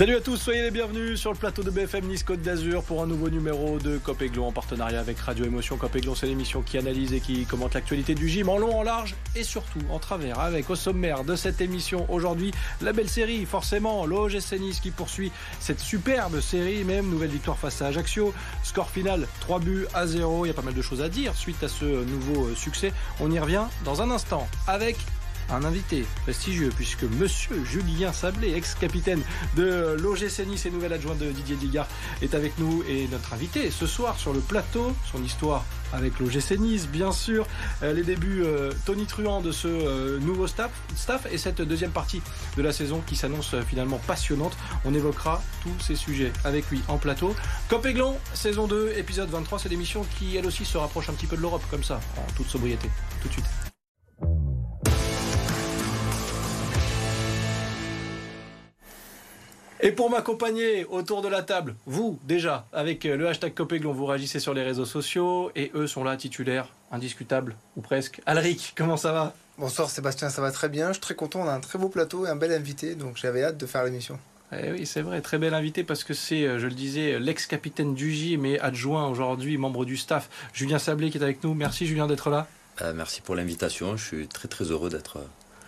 Salut à tous, soyez les bienvenus sur le plateau de BFM Nice Côte d'Azur pour un nouveau numéro de Cop en partenariat avec Radio Émotion. Cop c'est l'émission qui analyse et qui commente l'actualité du gym en long, en large et surtout en travers. Avec au sommaire de cette émission aujourd'hui la belle série, forcément, l'OGC Nice qui poursuit cette superbe série, même nouvelle victoire face à Ajaccio. Score final 3 buts à 0. Il y a pas mal de choses à dire suite à ce nouveau succès. On y revient dans un instant avec un invité prestigieux puisque monsieur Julien Sablé, ex-capitaine de l'OGC Nice et nouvel adjoint de Didier Digard, est avec nous et notre invité ce soir sur le plateau, son histoire avec l'OGC Nice, bien sûr, euh, les débuts euh, Tony Truant de ce euh, nouveau staff, staff et cette deuxième partie de la saison qui s'annonce finalement passionnante. On évoquera tous ces sujets avec lui en plateau. Copéglon, saison 2, épisode 23, c'est l'émission qui elle aussi se rapproche un petit peu de l'Europe comme ça, en toute sobriété. Tout de suite. Et pour m'accompagner autour de la table, vous déjà, avec euh, le hashtag Copéglon, vous réagissez sur les réseaux sociaux et eux sont là, titulaires, indiscutables, ou presque. Alric, comment ça va? Bonsoir Sébastien, ça va très bien. Je suis très content, on a un très beau plateau et un bel invité, donc j'avais hâte de faire l'émission. Eh oui, c'est vrai, très bel invité parce que c'est, euh, je le disais, l'ex-capitaine du J, mais adjoint aujourd'hui, membre du staff, Julien Sablé qui est avec nous. Merci Julien d'être là. Euh, merci pour l'invitation, je suis très très heureux d'être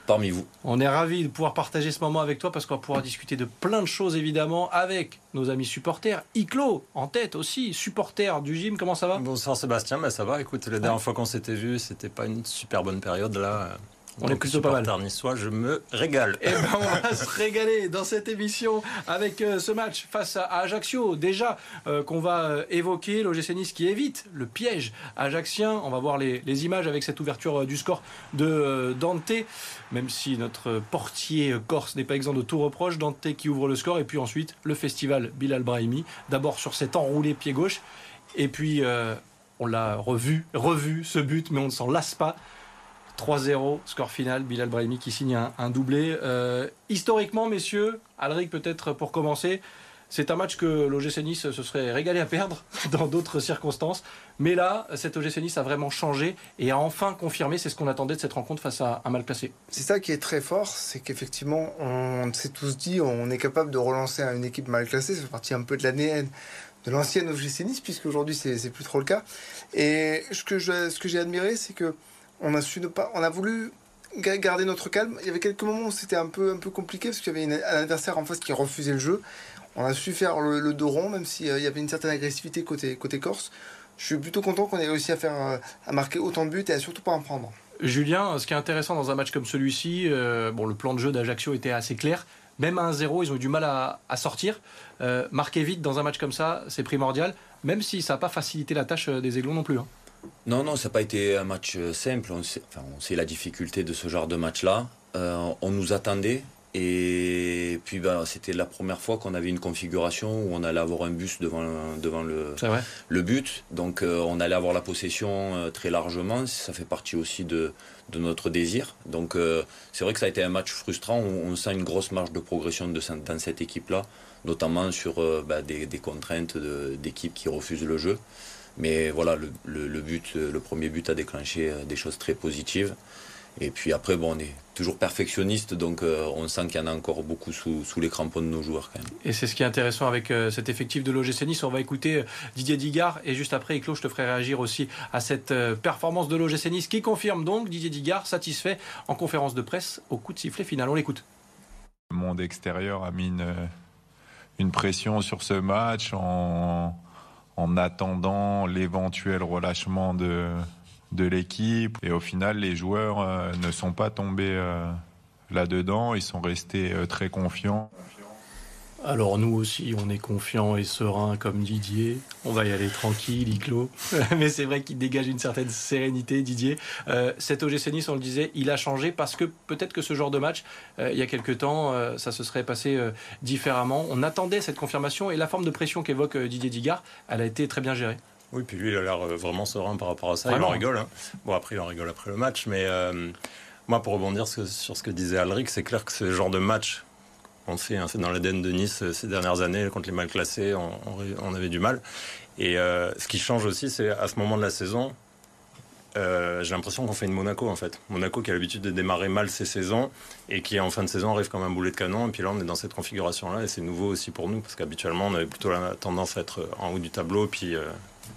parmi vous. On est ravis de pouvoir partager ce moment avec toi parce qu'on pourra discuter de plein de choses évidemment avec nos amis supporters. Iclo en tête aussi, supporter du gym, comment ça va? Bonsoir Sébastien, bah ça va. Écoute, la dernière fois qu'on s'était vu, c'était pas une super bonne période là. On est plutôt pas mal. Niçois, je me régale. Eh ben on va se régaler dans cette émission avec euh, ce match face à Ajaccio. Déjà euh, qu'on va euh, évoquer l'OGC Nice qui évite le piège ajaxien. On va voir les, images avec cette ouverture du score de Dante. Même si notre portier corse n'est pas exempt de tout reproche. Dante qui ouvre le score. Et puis ensuite le festival Bilal Brahimi. D'abord sur cet enroulé pied gauche. Et puis on l'a revu, revu ce but, mais on ne s'en lasse pas. 3-0, score final, Bilal Brahimi qui signe un, doublé. Euh, historiquement, messieurs, Alric peut-être pour commencer, c'est un match que l'OGC Nice se serait régalé à perdre dans d'autres circonstances. Mais là, cet OGC Nice a vraiment changé et a enfin confirmé, c'est ce qu'on attendait de cette rencontre face à un mal placé. C'est ça qui est très fort, c'est qu'effectivement, on s'est tous dit, on est capable de relancer une équipe mal classée. Ça fait partie un peu de l'ADN de l'ancienne OGC Nice, puisque aujourd'hui c'est plus trop le cas. Et ce que j'ai admiré, c'est que on a su voulu garder notre calme. Il y avait quelques moments où c'était un peu, un peu compliqué parce qu'il y avait un adversaire en face qui refusait le jeu. On a su faire le, dos rond, même s'il y avait une certaine agressivité côté, corse. Je suis plutôt content qu'on ait réussi à faire, euh, marquer autant de buts et à surtout pas en prendre. Julien, ce qui est intéressant dans un match comme celui-ci, euh, le plan de jeu d'Ajaccio était assez clair. Même à 1-0, ils ont eu du mal à, sortir. Euh, marquer vite dans un match comme ça, c'est primordial, même si ça n'a pas facilité la tâche des Aiglons non plus. Hein. Non, non, ça n'a pas été un match euh, simple. On sait, la difficulté de ce genre de match-là. Euh, on nous attendait. Et puis bah, c'était la première fois qu'on avait une configuration où on allait avoir un bus devant, devant le, le but. Donc euh, on allait avoir la possession très largement. Ça fait partie aussi de, de notre désir. Donc c'est vrai que ça a été un match frustrant. On, sent une grosse marge de progression de, dans cette équipe-là, notamment sur bah, des, des, contraintes d'équipes qui refusent le jeu. Mais voilà, le, but, le premier but a déclenché euh, des choses très positives. Et puis après, bon, on est toujours perfectionniste, donc euh, on sent qu'il y en a encore beaucoup sous, les crampons de nos joueurs quand même. Et c'est ce qui est intéressant avec euh, cet effectif de l'OGC Nice. On va écouter Didier Digard et juste après, Eclos, je te ferai réagir aussi à cette performance de l'OGC Nice qui confirme donc Didier Digard satisfait en conférence de presse au coup de sifflet final. On l'écoute. Le monde extérieur a mis une, une pression sur ce match en en attendant l'éventuel relâchement de, de l'équipe. Et au final, les joueurs euh, ne sont pas tombés euh, là-dedans, ils sont restés euh, très confiants. Alors nous aussi, on est confiant et serein comme Didier. On va y aller tranquille, Iclo. Mais c'est vrai qu'il dégage une certaine sérénité, Didier. Euh, cet OGC Nice, on le disait, il a changé parce que peut-être que ce genre de match, euh, il y a quelques temps, euh, ça se serait passé différemment. On attendait cette confirmation et la forme de pression qu'évoque Didier Digard, elle a été très bien gérée. Oui, puis lui, il a l'air vraiment serein par rapport à ça. Il en rigole. Hein. Bon, après, il en rigole après le match. Mais moi, pour rebondir sur ce que disait Alric, c'est clair que ce genre de match on fait, hein, c'est dans l'ADN de Nice euh, ces dernières années, contre les mal classés, on, avait du mal. Et euh, ce qui change aussi, c'est à ce moment de la saison, j'ai l'impression qu'on fait une Monaco en fait. Monaco qui a l'habitude de démarrer mal ses saisons et qui en fin de saison arrive comme un boulet de canon. Et puis là, on est dans cette configuration-là et c'est nouveau aussi pour nous parce qu'habituellement, on avait plutôt la tendance à être en haut du tableau puis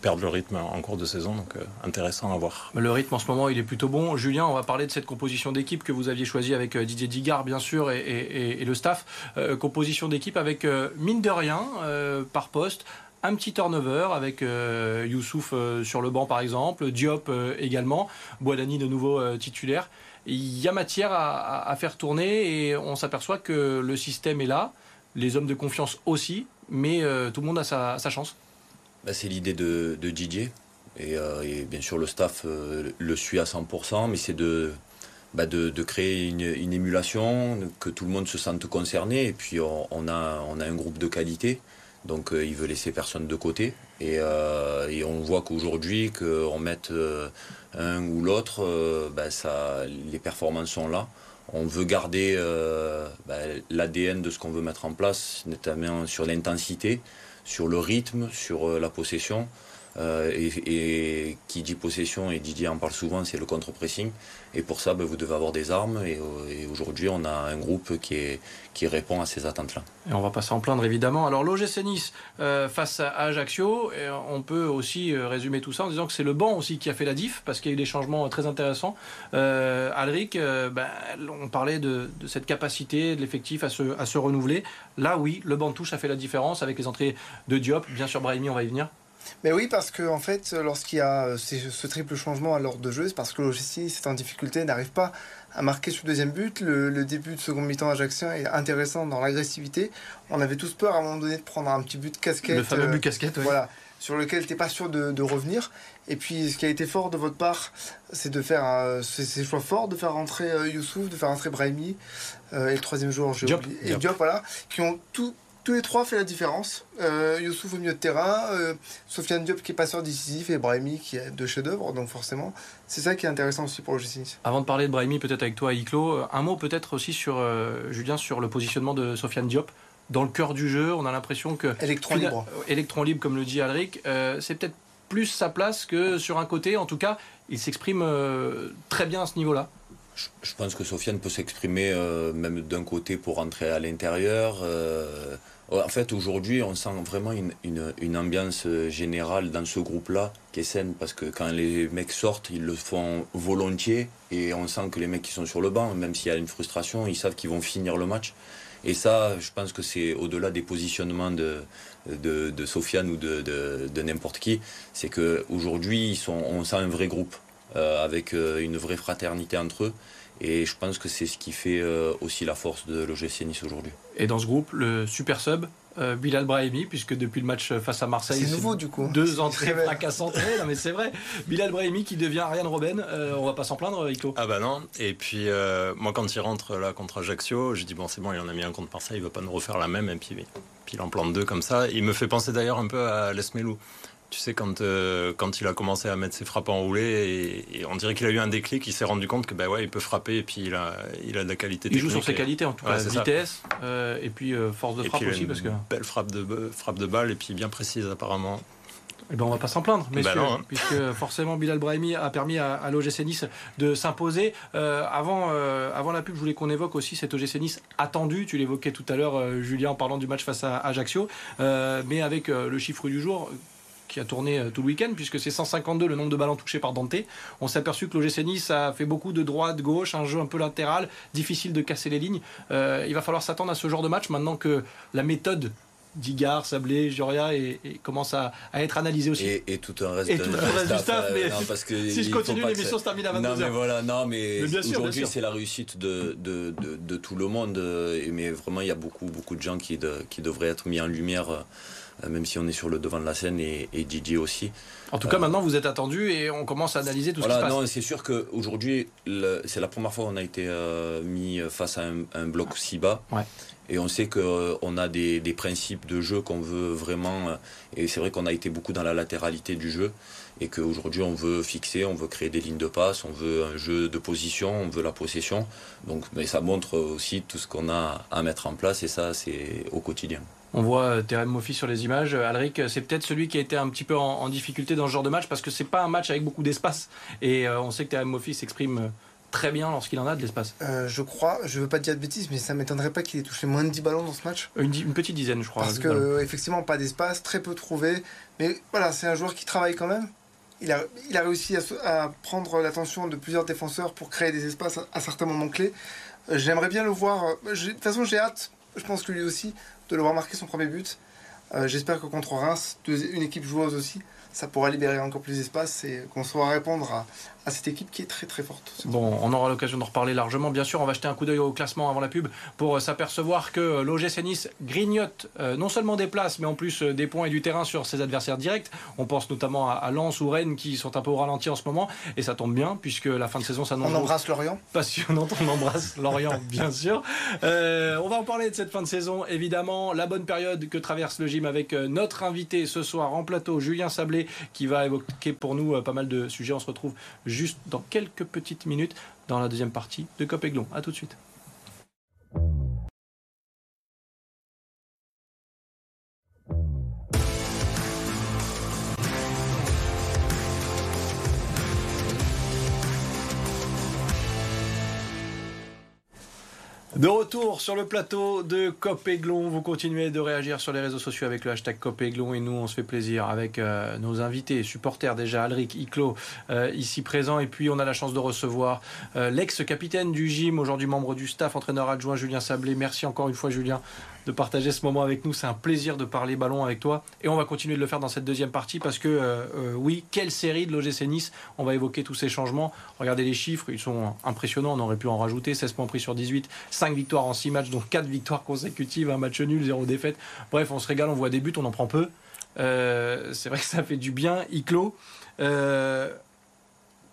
perdre le rythme en cours de saison. Donc intéressant à voir. Le rythme en ce moment, il est plutôt bon. Julien, on va parler de cette composition d'équipe que vous aviez choisie avec Didier Digard, bien sûr, et, le staff. composition d'équipe avec mine de rien par poste un petit turnover avec euh, Youssouf euh, sur le banc par exemple, Diop euh, également, Boadani de nouveau titulaire. Il y a matière à, faire tourner et on s'aperçoit que le système est là, les hommes de confiance aussi, mais tout le monde a sa, chance. Bah, c'est l'idée de, Didier et, bien sûr le staff le suit à 100%, mais c'est de, bah, de, créer une, émulation, que tout le monde se sente concerné et puis on, a, un groupe de qualité. Donc euh, il veut laisser personne de côté. Et, euh, on voit qu'aujourd'hui, qu'on mette euh, un ou l'autre, ben, les performances sont là. On veut garder l'ADN de ce qu'on veut mettre en place, notamment sur l'intensité, sur le rythme, sur la possession. Et, qui dit possession, et Didier en parle souvent, c'est le contre-pressing. Et pour ça, ben, vous devez avoir des armes. Et, aujourd'hui, on a un groupe qui, répond à ces attentes-là. Et on va pas s'en plaindre, évidemment. Alors, l'OGC Nice euh, face à Ajaccio, on peut aussi euh, résumer tout ça en disant que c'est le banc aussi qui a fait la diff, parce qu'il y a eu des changements très intéressants. Euh, Alric, euh, ben, on parlait de, cette capacité de l'effectif à se, à se renouveler. Là, oui, le banc de touche a fait la différence avec les entrées de Diop. Bien sûr, Brahimi, on va y venir. Mais oui, parce que en fait, lorsqu'il y a euh, ce triple changement à l'ordre de jeu, c'est parce que l'OGC, c'est en difficulté, n'arrive pas à marquer le deuxième but. Le, début de second mi-temps ajaxien est intéressant dans l'agressivité. On avait tous peur à un moment donné de prendre un petit but de casquette. Le fameux but casquette, oui. Voilà sur lequel tu n'es pas sûr de, revenir. Et puis, ce qui a été fort de votre part, c'est de faire euh, ces choix forts, de faire rentrer euh, Youssouf, de faire rentrer Brahimi, et le troisième joueur, j'ai oublié, et Diop, voilà, qui ont tout, tous les trois fait la différence. Euh, Youssouf au milieu de terrain, euh, Sofiane Diop qui est passeur décisif et Brahimi qui est de chef-d'œuvre. Donc forcément, c'est ça qui est intéressant aussi pour le G6. Avant de parler de Brahimi, peut-être avec toi, Iclo, un mot peut-être aussi sur euh, Julien sur le positionnement de Sofiane Diop. Dans le cœur du jeu, on a l'impression que électron libre, électron libre comme le dit Alric, c'est peut-être plus sa place que sur un côté. En tout cas, il s'exprime très bien à ce niveau-là. Je pense que Sofiane peut s'exprimer même d'un côté pour rentrer à l'intérieur. En fait, aujourd'hui, on sent vraiment une, ambiance générale dans ce groupe-là qui est saine parce que quand les mecs sortent, ils le font volontiers et on sent que les mecs qui sont sur le banc, même s'il y a une frustration, ils savent qu'ils vont finir le match. Et ça, je pense que c'est au-delà des positionnements de, de, Sofiane ou de, n'importe qui, c'est qu'aujourd'hui, on sent un vrai groupe euh, avec euh, une vraie fraternité entre eux. Et je pense que c'est ce qui fait euh, aussi la force de l'OGC Nice aujourd'hui. Et dans ce groupe, le super sub, euh, Bilal Brahimi, puisque depuis le match face à Marseille, c'est nouveau du coup. Deux entrées fracassantes. non mais c'est vrai. Bilal Brahimi qui devient Ariane Robben. Euh, on va pas s'en plaindre, Iko. Ah bah non. Et puis moi, quand il rentre là contre Ajaccio, je dis bon c'est bon, il en a mis un contre Marseille, il va pas nous refaire la même. Et puis, puis il en plante deux comme ça. Il me fait penser d'ailleurs un peu à Lesmelou. Tu sais, quand, euh, quand il a commencé à mettre ses frappes enroulées, et, et on dirait qu'il a eu un déclic, il s'est rendu compte que bah ouais, il peut frapper et puis il a, il a de la qualité. Il joue sur ses qualités en tout cas, vitesse euh, et puis euh, force de frappe aussi. parce que... Belle frappe de, frappe de balle et puis bien précise apparemment. Eh ben on va pas s'en plaindre, bah messieurs, hein. puisque forcément Bilal Brahimi a permis à, à l'OGC Nice de s'imposer. avant, avant la pub, je voulais qu'on évoque aussi cet OGC Nice attendu. Tu l'évoquais tout à l'heure, Julien, en parlant du match face à Ajaccio, mais avec le chiffre du jour qui a tourné euh, tout le week-end, puisque c'est 152 le nombre de ballons touchés par Dante. On s'est aperçu que l'OGC Nice a fait beaucoup de droite, gauche, un jeu un peu latéral, difficile de casser les lignes. Euh, il va falloir s'attendre à ce genre de match maintenant que la méthode Digard, Sablé, Joria et, commence à, être analysée aussi. Et, tout un reste, et tout reste du staff. mais parce que si je continue, l'émission se termine à 22h. Non, mais voilà, non, mais, aujourd'hui, c'est la réussite de, de, de, tout le monde. Mais vraiment, il y a beaucoup, beaucoup de gens qui, qui devraient être mis en lumière euh, même si on est sur le devant de la scène et, Didier aussi. En tout cas, euh, maintenant, vous êtes attendu et on commence à analyser tout ce qui se passe. Non, c'est sûr qu'aujourd'hui, c'est la première fois qu'on a été euh, mis face à un, bloc si bas. Et on sait qu'on a des, principes de jeu qu'on veut vraiment. Et c'est vrai qu'on a été beaucoup dans la latéralité du jeu. Et qu'aujourd'hui, on veut fixer, on veut créer des lignes de passe, on veut un jeu de position, on veut la possession. Donc, mais ça montre aussi tout ce qu'on a à mettre en place. Et ça, c'est au quotidien. On voit Terem Moffi sur les images. Alric, c'est peut-être celui qui a été un petit peu en, difficulté dans ce genre de match parce que c'est pas un match avec beaucoup d'espace. Et on sait que Terem Moffi s'exprime très bien lorsqu'il en a de l'espace. je crois, je veux pas dire de bêtises, mais ça m'étonnerait pas qu'il ait touché moins de 10 ballons dans ce match. Une, petite dizaine, je crois. Parce que, effectivement, pas d'espace, très peu trouvé. Mais voilà, c'est un joueur qui travaille quand même il a, il a réussi à, prendre l'attention de plusieurs défenseurs pour créer des espaces à, certains moments clés. Euh, j'aimerais bien le voir. Euh, de toute façon, j'ai hâte, je pense que lui aussi, de le voir marquer son premier but. Euh, j'espère que contre Reims, une équipe joueuse aussi, ça pourra libérer encore plus d'espace et qu'on saura répondre à, à cette équipe qui est très très forte. Bon, on aura l'occasion d'en reparler largement. Bien sûr, on va jeter un coup d'œil au classement avant la pub pour euh, s'apercevoir que euh, l'OGC Nice grignote euh, non seulement des places, mais en plus des points et du terrain sur ses adversaires directs. On pense notamment à, Lens ou Rennes qui sont un peu au ralenti en ce moment. Et ça tombe bien puisque la fin de saison s'annonce. On embrasse Lorient. Passionnante, on embrasse Lorient, bien sûr. on va en parler de cette fin de saison, évidemment. La bonne période que traverse le gym avec notre invité ce soir en plateau, Julien Sablé, qui va évoquer pour nous pas mal de sujets. On se retrouve juste dans quelques petites minutes dans la deuxième partie de Cop. A tout de suite. De retour sur le plateau de Cop Aiglon, vous continuez de réagir sur les réseaux sociaux avec le hashtag Cop Aiglon et nous on se fait plaisir avec euh, nos invités, supporters déjà, Alric, Iclo euh, ici présent et puis on a la chance de recevoir euh, l'ex-capitaine du gym, aujourd'hui membre du staff, entraîneur adjoint Julien Sablé. Merci encore une fois Julien de partager ce moment avec nous. C'est un plaisir de parler ballon avec toi. Et on va continuer de le faire dans cette deuxième partie parce que, euh, euh, oui, quelle série de l'OGC Nice. On va évoquer tous ces changements. Regardez les chiffres, ils sont impressionnants. On aurait pu en rajouter 16 points pris sur 18, 5 victoires en 6 matchs, donc 4 victoires consécutives, un match nul, 0 défaite. Bref, on se régale, on voit des buts, on en prend peu. Euh, c'est vrai que ça fait du bien. Iclo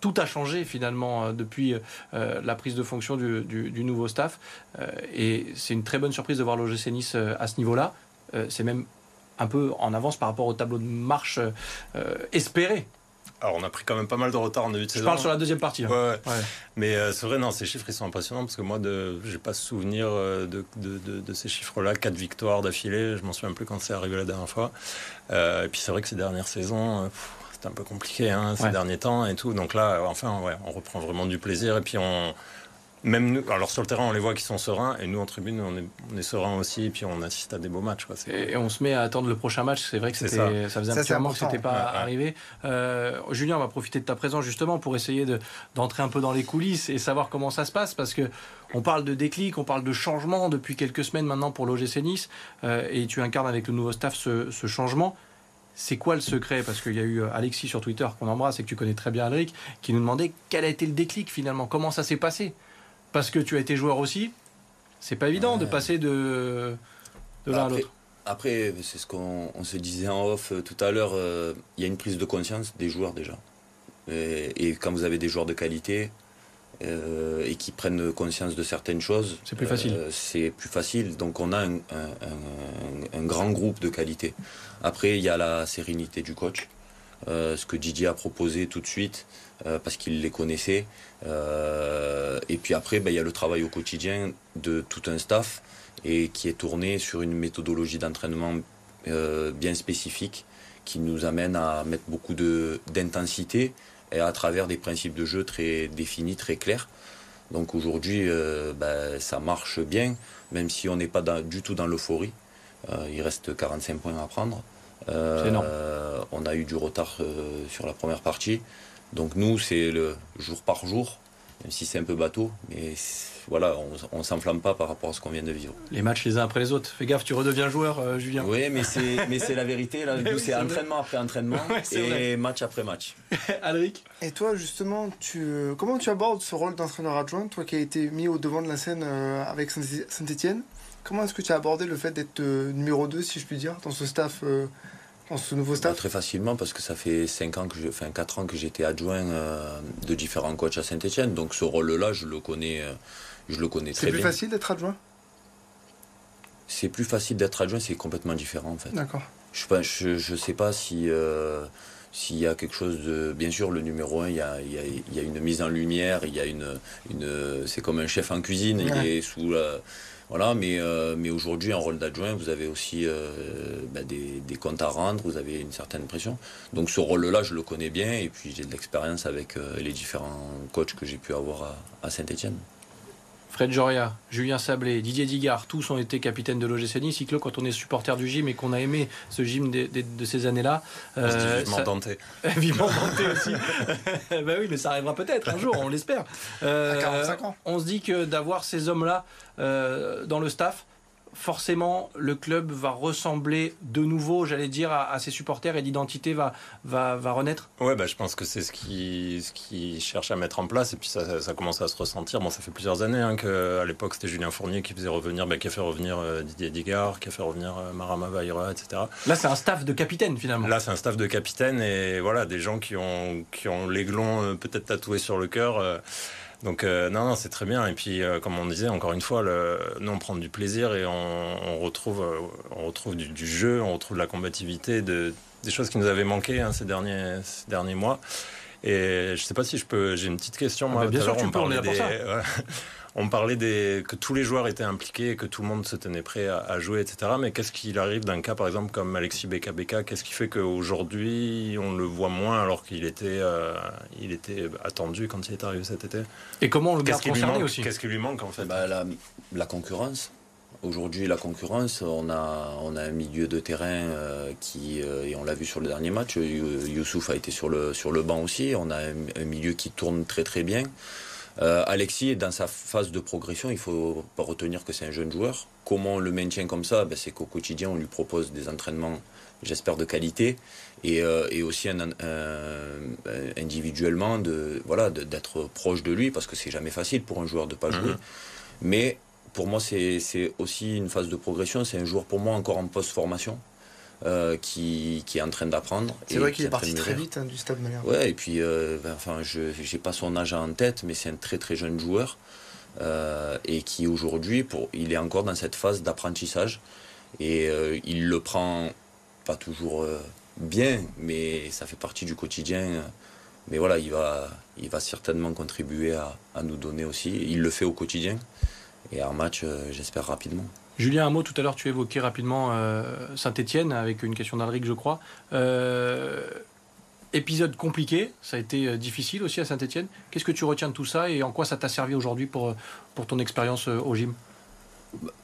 tout a changé finalement euh, depuis euh, la prise de fonction du, nouveau staff. Euh, et c'est une très bonne surprise de voir l'OGC Nice à ce niveau-là. c'est même un peu en avance par rapport au tableau de marche espéré alors, on a pris quand même pas mal de retard en début de saison. Je parle sur la deuxième partie. Hein. Mais c'est vrai, non, ces chiffres, ils sont impressionnants parce que moi, je n'ai pas souvenir de, de, ces chiffres-là. Quatre victoires d'affilée, je m'en souviens plus quand c'est arrivé la dernière fois. et puis, c'est vrai que ces dernières saisons, un peu compliqué hein, ces derniers temps et tout. Donc là, enfin, ouais, on reprend vraiment du plaisir. Et puis on, même nous, alors sur le terrain, on les voit qui sont sereins, et nous en tribune, on est, on est sereins aussi, et puis on assiste à des beaux matchs. Quoi. Et, on se met à attendre le prochain match. C'est vrai que c'était, ça. ça. faisait un petit moment que c'était pas arrivé. Euh, Julien, on va profiter de ta présence justement pour essayer de, d'entrer un peu dans les coulisses et savoir comment ça se passe, parce que on parle de déclic, on parle de changement depuis quelques semaines maintenant pour l'OGC Nice, euh, et tu incarnes avec le nouveau staff ce, ce changement. C'est quoi le secret? Parce qu'il y a eu euh, Alexis sur Twitter qu'on embrasse et que tu connais très bien, Alric, qui nous demandait quel a été le déclic finalement, comment ça s'est passé? Parce que tu as été joueur aussi, c'est pas évident de passer de, de l'un à l'autre. Après, c'est ce qu'on se disait en off euh, tout à l'heure, euh, il y a une prise de conscience des joueurs déjà. Et, quand vous avez des joueurs de qualité, et qui prennent conscience de certaines choses, c'est plus facile. c'est plus facile. Donc on a un, un, grand groupe de qualité. Après, il y a la sérénité du coach. Euh, ce que Didier a proposé tout de suite, euh, parce qu'il les connaissait. Euh, et puis après, ben, il y a le travail au quotidien de tout un staff et qui est tourné sur une méthodologie d'entraînement bien spécifique qui nous amène à mettre beaucoup d'intensité et à travers des principes de jeu très définis, très clairs. Donc aujourd'hui, ben, ça marche bien, même si on n'est pas du tout dans l'euphorie. il reste 45 points à prendre. Euh, on a eu du retard euh, sur la première partie. Donc nous, c'est le jour par jour, même si c'est un peu bateau, mais voilà, on, ne s'enflamme pas par rapport à ce qu'on vient de vivre. Les matchs les uns après les autres. Fais gaffe, tu redeviens joueur, euh, Julien. Oui, mais c'est mais c'est la vérité. Là, c'est entraînement après entraînement et match après match. Alric. Et toi, justement, tu comment tu abordes ce rôle d'entraîneur adjoint, toi qui as été mis au devant de la scène avec Saint-Étienne? Comment est-ce que tu as abordé le fait d'être numéro 2, si je puis dire, dans ce staff ce nouveau staff Très facilement parce que ça fait 5 ans que je, enfin 4 ans que j'étais adjoint euh, de différents coachs à Saint-Etienne. Donc ce rôle-là, je le connais, euh, je le connais très bien. C'est plus facile d'être adjoint? C'est plus facile d'être adjoint, c'est complètement différent en fait. D'accord. Je ne je, sais pas si, euh, s'il y a quelque chose de. Bien sûr, le numéro un, il y a, il y a, une mise en lumière, il y a une. une c'est comme un chef en cuisine, il est sous la. Voilà, mais, euh, mais aujourd'hui, en rôle d'adjoint, vous avez aussi euh, bah, des, comptes à rendre, vous avez une certaine pression. Donc ce rôle-là, je le connais bien, et puis j'ai de l'expérience avec euh, les différents coachs que j'ai pu avoir à, à Saint-Etienne. Fred Joria, Julien Sablé, Didier Digard, tous ont été capitaines de l'OGC Nice. Cyclo, quand on est supporter du gym et qu'on a aimé ce gym de, ces années-là. Euh, vivement Danté. vivement Danté aussi. ben oui, mais ça arrivera peut-être un jour, on l'espère. Euh, 45 ans. On se dit que d'avoir ces hommes-là euh, dans le staff, forcément, le club va ressembler de nouveau, j'allais dire, à, ses supporters et l'identité va, va, va, renaître Ouais, bah, je pense que c'est ce qu'ils ce qui cherche à mettre en place et puis ça, ça, commence à se ressentir. Bon, ça fait plusieurs années hein, qu'à l'époque, c'était Julien Fournier qui faisait revenir, bah, qui a fait revenir euh, Didier Digard, qui a fait revenir euh, Marama Vaira, etc. Là, c'est un staff de capitaine finalement. Là, c'est un staff de capitaine et voilà, des gens qui ont, qui ont l'aiglon euh, peut-être tatoué sur le cœur. Donc euh, non, non c'est très bien. Et puis, euh, comme on disait, encore une fois, le, nous, on prend du plaisir et on, retrouve, euh, on retrouve du, jeu, on retrouve de la combativité, de, des choses qui nous avaient manqué hein, ces, derniers, ces derniers mois. Et je sais pas si je peux. J'ai une petite question. Moi, ah, bien sûr, tu peux. On est là pour ça. On parlait des, que tous les joueurs étaient impliqués, et que tout le monde se tenait prêt à, jouer, etc. Mais qu'est-ce qu'il arrive d'un cas, par exemple, comme Alexis Beka Beka Qu'est-ce qui fait qu'aujourd'hui, on le voit moins alors qu'il était, euh, il était attendu quand il est arrivé cet été? Et comment on le garde concerné aussi? Qu'est-ce qui lui manque en fait? Bah, la, concurrence. Aujourd'hui, la concurrence, on a, on a un milieu de terrain euh, qui, euh, et on l'a vu sur le dernier match, Youssouf a été sur le, sur le banc aussi. On a un milieu qui tourne très très bien. Euh, Alexis est dans sa phase de progression, il faut pas retenir que c'est un jeune joueur. Comment on le maintient comme ça? Ben, C'est qu'au quotidien, on lui propose des entraînements, j'espère, de qualité et, euh, aussi individuellement de voilà d'être proche de lui parce que c'est jamais facile pour un joueur de pas jouer. Mhm. Mais pour moi, c'est aussi une phase de progression. C'est un joueur pour moi encore en post-formation. Euh, qui, qui, est en train d'apprendre. C'est vrai qu'il est parti très vite hein, du stade Malherbe. Ouais, et puis, euh, ben, enfin, je n'ai pas son âge en tête, mais c'est un très très jeune joueur euh, et qui aujourd'hui, il est encore dans cette phase d'apprentissage et il le prend pas toujours bien, mais ça fait partie du quotidien. Mais voilà, il va, il va certainement contribuer à, à nous donner aussi. Il le fait au quotidien et en match, j'espère rapidement. Julien, un mot tout à l'heure, tu évoquais rapidement euh, Saint-Etienne avec une question d'Alric, je crois. Euh, épisode compliqué, ça a été euh, difficile aussi à Saint-Etienne. Qu'est-ce que tu retiens de tout ça et en quoi ça t'a servi aujourd'hui pour, pour ton expérience au gym?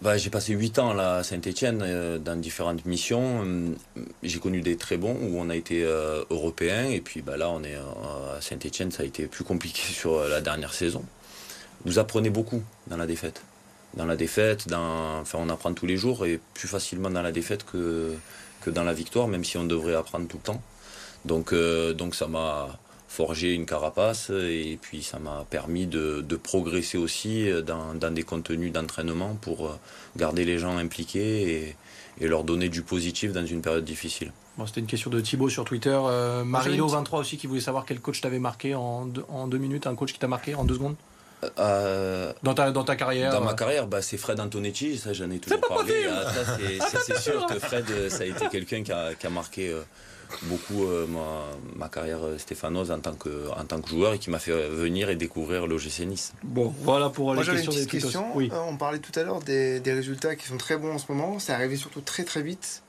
Bah, j'ai passé 8 ans là, à Saint-Etienne dans différentes missions. J'ai connu des très bons où on a été européen et puis bah, là on est à Saint-Etienne, ça a été plus compliqué sur la dernière saison. Vous apprenez beaucoup dans la défaite dans la défaite, dans, enfin on apprend tous les jours et plus facilement dans la défaite que, que dans la victoire, même si on devrait apprendre tout le temps. Donc, euh, donc ça m'a forgé une carapace et puis ça m'a permis de, de, progresser aussi dans, dans des contenus d'entraînement pour garder les gens impliqués et, et, leur donner du positif dans une période difficile. Bon, C'était une question de Thibaut sur Twitter. Euh, Marino23 aussi qui voulait savoir quel coach t'avait marqué en deux, en deux minutes, un coach qui t'a marqué en deux secondes euh, dans, ta, dans ta carrière Dans ma carrière, bah, c'est Fred Antonetti, ça j'en ai toujours parlé. Ah, ah, c'est sûr que Fred, euh, ça a été quelqu'un qui a, qui a, marqué euh, beaucoup ma, ma, carrière stéphanoise en tant, que, en tant que joueur et qui m'a fait venir et découvrir l'OGC Nice. Bon, voilà pour les questions. Une question. Oui. on parlait tout à l'heure des, des, résultats qui sont très bons en ce moment, c'est arrivé surtout très très vite.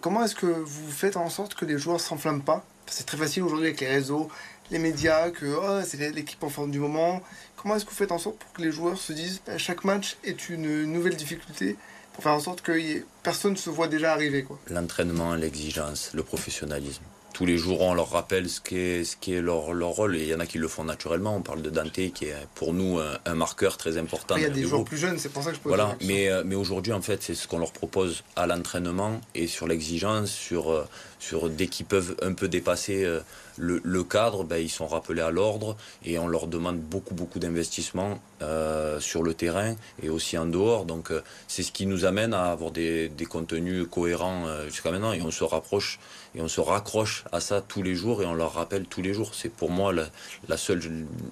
comment est-ce que vous faites en sorte que les joueurs s'enflamment pas? C'est très facile aujourd'hui avec les réseaux, les médias, que oh, c'est l'équipe en forme du moment. Comment est-ce que vous faites en sorte pour que les joueurs se disent que bah, chaque match est une nouvelle difficulté pour faire en sorte que personne ne se voit déjà arriver L'entraînement, l'exigence, le professionnalisme tous les jours, on leur rappelle ce qu'est ce qui est leur, leur, rôle. Et il y en a qui le font naturellement. On parle de Dante, qui est pour nous un, marqueur très important. Il y a des joueurs plus jeunes, c'est pour ça que je pose Voilà, mais, euh, mais aujourd'hui, en fait, c'est ce qu'on leur propose à l'entraînement et sur l'exigence, sur, euh, sur dès qu'ils peuvent un peu dépasser euh, le, le cadre, ben, ils sont rappelés à l'ordre et on leur demande beaucoup, beaucoup d'investissement euh, sur le terrain et aussi en dehors. Donc, c'est ce qui nous amène à avoir des, des contenus cohérents jusqu'à maintenant et on se rapproche et on se raccroche à ça tous les jours et on leur rappelle tous les jours. C'est pour moi la, seule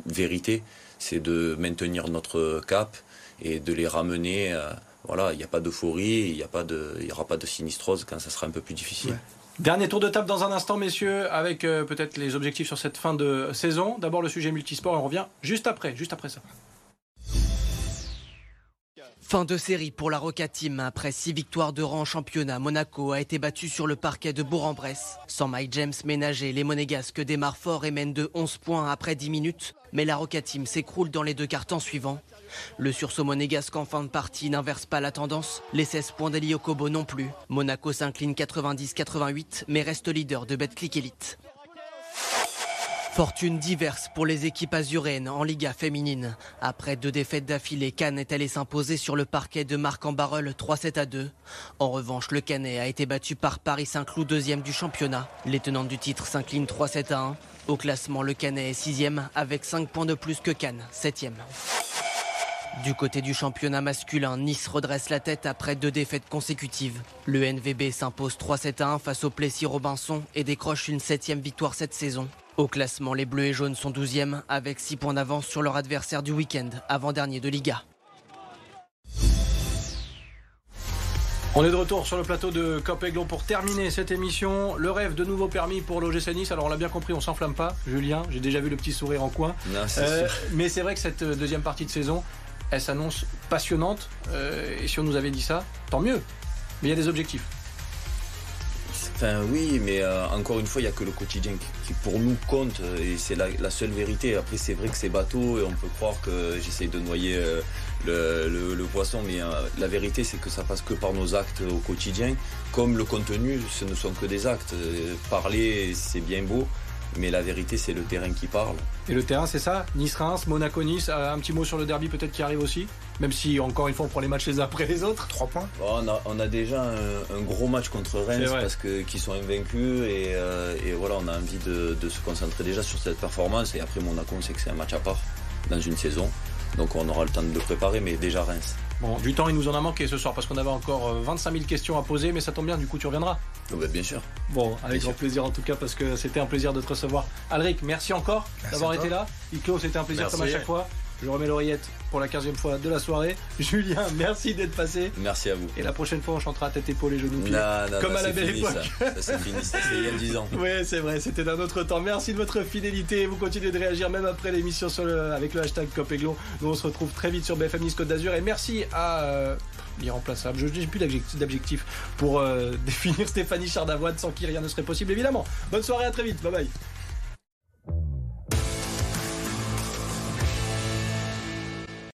vérité, c'est de maintenir notre cap et de les ramener. voilà, il n'y a pas d'euphorie, il n'y aura pas de sinistrose quand ça sera un peu plus difficile. Dernier tour de table dans un instant, messieurs, avec euh, peut-être les objectifs sur cette fin de saison. D'abord le sujet multisport, on revient juste après, juste après ça. Fin de série pour la Roca Team. Après six victoires de rang en championnat, Monaco a été battu sur le parquet de Bourg-en-Bresse. Sans Mike James ménagé, les Monégasques démarrent fort et mènent de 11 points après 10 minutes. Mais la Roca Team s'écroule dans les deux cartons suivants. Le sursaut monégasque en fin de partie n'inverse pas la tendance. Les 16 points d'Eli Okobo non plus. Monaco s'incline 90-88 mais reste leader de Betclic Elite. Fortune diverse pour les équipes azuréennes en Liga féminine. Après deux défaites d'affilée, Cannes est allé s'imposer sur le parquet de Marc en Barreul 3-7 à 2. En revanche, le Canet a été battu par Paris Saint-Cloud, deuxième du championnat. Les tenantes du titre s'inclinent 3-7 à 1. Au classement, le Canet est sixième avec 5 points de plus que Cannes, septième. Du côté du championnat masculin, Nice redresse la tête après deux défaites consécutives. Le NVB s'impose 3-7 à 1 face au Plessis Robinson et décroche une septième victoire cette saison. Au classement, les Bleus et Jaunes sont 12e avec 6 points d'avance sur leur adversaire du week-end, avant-dernier de Liga. On est de retour sur le plateau de Cop pour terminer cette émission. Le rêve de nouveau permis pour l'OGC Nice. Alors on l'a bien compris, on s'enflamme pas. Julien, j'ai déjà vu le petit sourire en coin. Euh, mais c'est vrai que cette deuxième partie de saison, elle s'annonce passionnante. Euh, et si on nous avait dit ça, tant mieux. Mais il y a des objectifs. Enfin oui, mais euh, encore une fois, il n'y a que le quotidien qui, pour nous compte euh, et c'est la, seule vérité. Après, c'est vrai que c'est bateau et on peut croire que j'essaye de noyer euh, le, poisson, mais la vérité, c'est que ça passe que par nos actes au quotidien. Comme le contenu, ce ne sont que des actes. parler, c'est bien beau, mais la vérité, c'est le terrain qui parle. Et le terrain, c'est ça Nice-Reims, Monaco-Nice. Un petit mot sur le derby peut-être qui arrive aussi Même si, encore une fois, on prend les matchs les uns après les autres. Trois points on, a, déjà un, gros match contre Reims parce qu'ils sont invaincus. Euh, et, voilà, on a envie de, se concentrer déjà sur cette performance. Et après, Monaco, on sait que c'est un match à part dans une saison. Donc on aura le temps de le préparer, mais déjà Reims. Bon, du temps, il nous en a manqué ce soir parce qu'on avait encore 25 euh, 000 questions à poser, mais ça tombe bien, du coup, tu reviendras. Oh, bah, bien sûr. Bon, avec grand plaisir en tout cas, parce que c'était un plaisir de te recevoir. Alric, merci encore d'avoir été là. Iclo, c'était un plaisir comme à chaque fois. Je remets l'oreillette pour la 15e fois de la soirée. Julien, merci d'être passé. Merci à vous. Et la prochaine fois, on chantera tête, épaule et genoux pieds. Non, comme à la belle époque. Ça, c'est fini, c'est il y a 10 ans. Oui, c'est vrai, c'était d'un autre temps. Merci de votre fidélité. Vous continuez de réagir même après l'émission avec le hashtag Copéglon. Nous, on se retrouve très vite sur BFM Nice Côte d'Azur. Et merci à. Euh. Je n'ai plus d'adjectif pour euh, définir Stéphanie Chardavoine sans qui rien ne serait possible, évidemment. Bonne soirée, à très vite. Bye bye.